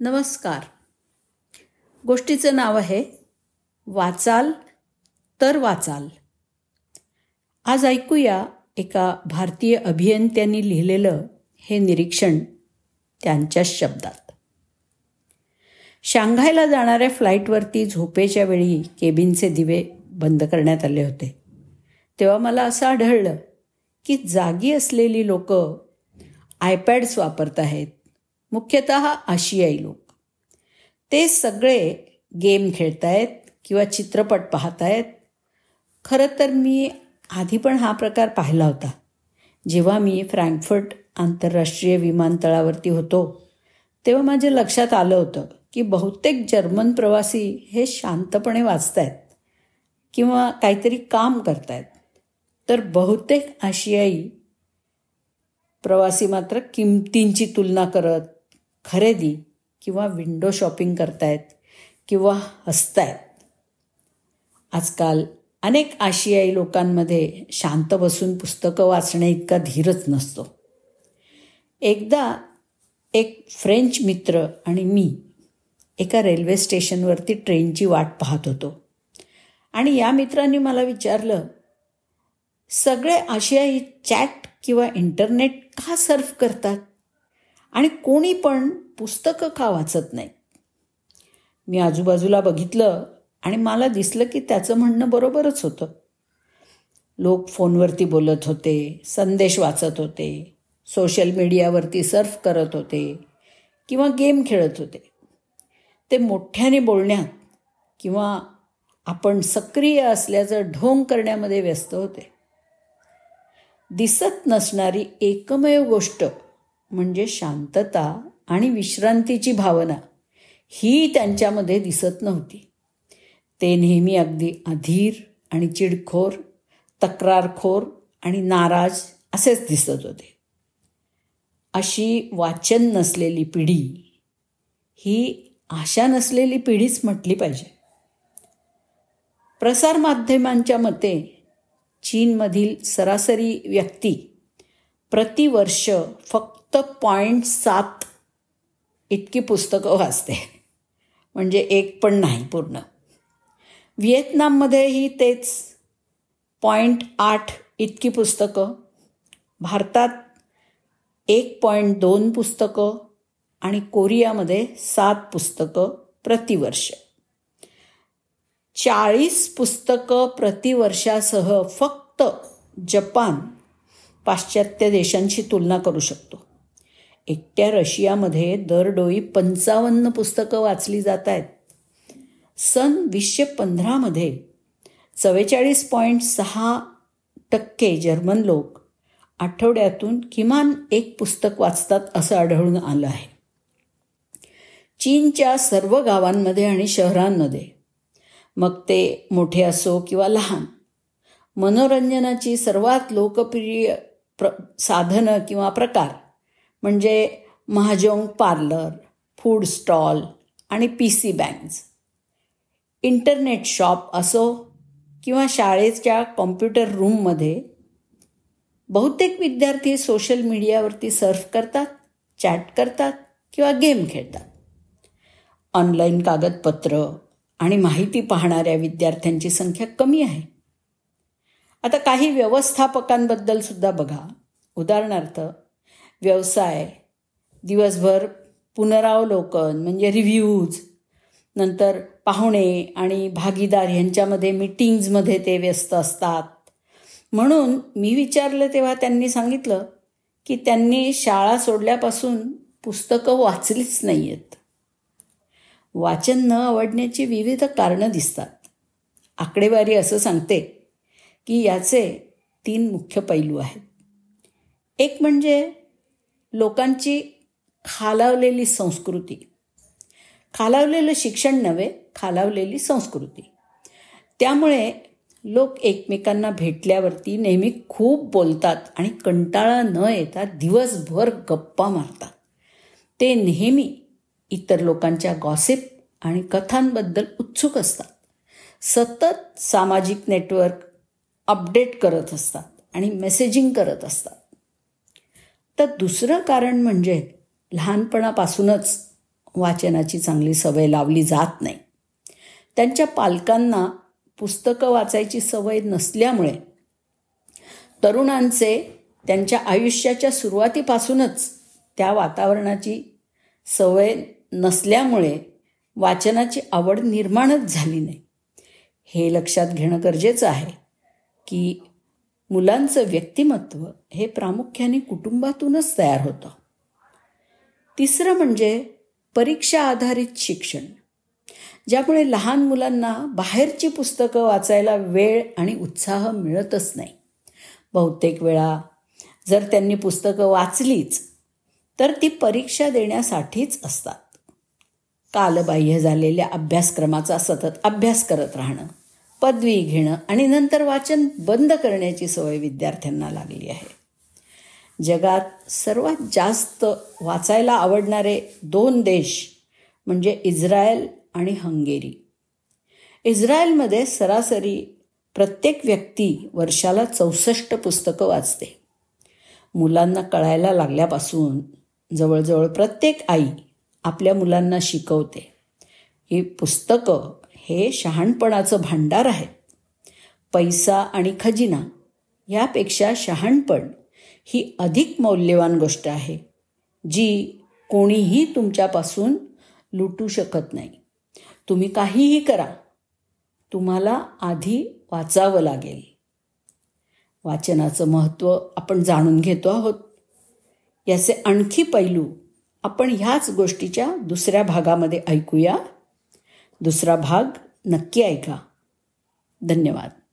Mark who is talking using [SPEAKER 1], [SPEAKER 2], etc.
[SPEAKER 1] नमस्कार. गोष्टीचं नाव आहे वाचाल तर वाचाल. आज ऐकूया एका भारतीय अभियंत्यांनी लिहिलेलं हे निरीक्षण त्यांच्याच शब्दात. शांघायला जाणाऱ्या फ्लाईटवरती झोपेच्या वेळी केबिनचे दिवे बंद करण्यात आले होते. तेव्हा मला असं आढळलं की जागी असलेली लोक आयपॅड्स वापरत आहेत मुख्यतः आशियाई लोक. ते सगळे गेम खेळत आहेत किंवा चित्रपट पाहत आहेत खरं तर मी आधी पण हा प्रकार पाहिला होता. जेव्हा मी फ्रँकफर्ट आंतरराष्ट्रीय विमानतळावरती होतो तेव्हा माझ्या लक्षात आलं होतं की बहुतेक जर्मन प्रवासी हे शांतपणे वाचत आहेत किंवा काहीतरी काम करतायत. तर बहुतेक आशियाई प्रवासी मात्र किमतींची तुलना करत खरेदी किंवा विंडो शॉपिंग करतायत किंवा हसतायत. आजकाल अनेक आशियाई लोकांमध्ये शांत बसून पुस्तकं वाचणे इतका धीरच नसतो. एकदा एक फ्रेंच मित्र आणि मी एका रेल्वे स्टेशनवरती ट्रेनची वाट पाहत होतो. आणि या मित्रांनी मला विचारलं सगळे आशियाई चॅट किंवा इंटरनेट का सर्फ करतात? आणि कोणी पण पुस्तकं का वाचत नाही? मी आजूबाजूला बघितलं आणि मला दिसलं की त्याचं म्हणणं बरोबरच होतं. लोक फोनवरती बोलत होते संदेश वाचत होते सोशल मीडियावरती सर्फ करत होते किंवा गेम खेळत होते. ते मोठ्याने बोलण्यात किंवा आपण सक्रिय असल्याचं ढोंग करण्यामध्ये व्यस्त होते. दिसत नसणारी एकमेव गोष्ट म्हणजे शांतता आणि विश्रांतीची भावना ही त्यांच्यामध्ये दिसत नव्हती. ते नेहमी अगदी अधीर आणि चिडखोर तक्रारखोर आणि नाराज असेच दिसत होते. अशी वाचन नसलेली पिढी ही आशा नसलेली पिढीच म्हटली पाहिजे. प्रसारमाध्यमांच्या मते चीनमधील सरासरी व्यक्ती प्रतिवर्ष फक्त पॉईंट सात इतकी पुस्तकं वाचते. म्हणजे एक पण नाही पूर्ण. व्हिएतनाममध्येही तेच पॉईंट आठ इतकी पुस्तकं. भारतात एक पॉईंट दोन पुस्तकं आणि कोरियामध्ये सात पुस्तकं प्रतिवर्ष. चाळीस पुस्तकं प्रतिवर्षासह फक्त जपान पाश्चात्य देशांशी तुलना करू शकतो. एकट्या रशियामध्ये दरडोई पंचावन्न पुस्तकं वाचली जात आहेत सन वीसशे पंधरामध्ये चव्वेचाळीस पॉईंट सहा टक्के जर्मन लोक आठवड्यातून किमान एक पुस्तक वाचतात असं आढळून आलं आहे. चीनच्या सर्व गावांमध्ये आणि शहरांमध्ये मग ते मोठे असो किंवा लहान मनोरंजनाची सर्वात लोकप्रिय प्र साधनं किंवा प्रकार. म्हणजे महाजोंग पार्लर फूड स्टॉल आणि P C banks. Internet shop असो किंवा शाळेच्या कॉम्प्युटर रूममध्ये बहुतेक विद्यार्थी सोशल मीडियावरती सर्फ करतात चॅट करतात किंवा गेम खेळतात. ऑनलाईन कागदपत्र आणि माहिती पाहणाऱ्या विद्यार्थ्यांची संख्या कमी आहे. आता काही व्यवस्थापकांबद्दल सुद्धा बघा. उदाहरणार्थ व्यवसाय दिवसभर पुनरावलोकन म्हणजे रिव्ह्यूज नंतर पाहुणे आणि भागीदार ह्यांच्यामध्ये मिटिंग्जमध्ये ते व्यस्त असतात. म्हणून मी विचारलं तेव्हा त्यांनी सांगितलं की त्यांनी शाळा सोडल्यापासून पुस्तकं वाचलीच नाही आहेत वाचन न आवडण्याची विविध कारणं दिसतात. आकडेवारी असं सांगते. की याचे तीन मुख्य पैलू आहेत. एक म्हणजे लोकांची खालावलेली संस्कृती. खालावलेलं शिक्षण नव्हे खालावलेली संस्कृती. त्यामुळे लोक एकमेकांना भेटल्यावरती नेहमी खूप बोलतात आणि कंटाळा न येता दिवसभर गप्पा मारतात. ते नेहमी इतर लोकांच्या गॉसिप आणि कथांबद्दल उत्सुक असतात. सतत सामाजिक नेटवर्क अपडेट करत असतात आणि मेसेजिंग करत असतात. तर दुसरं कारण म्हणजे लहानपणापासूनच वाचनाची चांगली सवय लावली जात नाही. त्यांच्या पालकांना पुस्तकं वाचायची सवय नसल्यामुळे तरुणांचे त्यांच्या आयुष्याच्या सुरुवातीपासूनच त्या वातावरणाची सवय नसल्यामुळे वाचनाची आवड निर्माणच झाली नाही. हे लक्षात घेणं गरजेचं आहे. की मुलांचं व्यक्तिमत्व हे प्रामुख्याने कुटुंबातूनच तयार होतं. तिसरं म्हणजे परीक्षा आधारित शिक्षण ज्यामुळे लहान मुलांना बाहेरची पुस्तकं वाचायला वेळ आणि उत्साह मिळतच नाही. बहुतेक वेळा जर त्यांनी पुस्तकं वाचलीच तर ती परीक्षा देण्यासाठीच असतात. कालबाह्य झालेल्या अभ्यासक्रमाचा सतत अभ्यास करत राहणं पदवी घेणं आणि नंतर वाचन बंद करण्याची सवय विद्यार्थ्यांना लागली आहे. जगात सर्वात जास्त वाचायला आवडणारे दोन देश म्हणजे इस्रायल आणि हंगेरी. इस्रायलमध्ये सरासरी प्रत्येक व्यक्ती वर्षाला चौसष्ट पुस्तकं वाचते. मुलांना कळायला लागल्यापासून जवळजवळ प्रत्येक आई आपल्या मुलांना शिकवते. ही पुस्तकं हे शहाणपणाचं भांडार आहे. पैसा आणि खजिना यापेक्षा शहाणपण ही अधिक मौल्यवान गोष्ट आहे जी कोणीही तुमच्यापासून लुटू शकत नाही. तुम्ही काहीही करा तुम्हाला आधी वाचावं लागेल. वाचनाचं महत्त्व आपण जाणून घेतो आहोत. याचे आणखी पैलू आपण ह्याच गोष्टीच्या दुसऱ्या भागामध्ये ऐकूया. दुसरा भाग नक्की ऐका. धन्यवाद.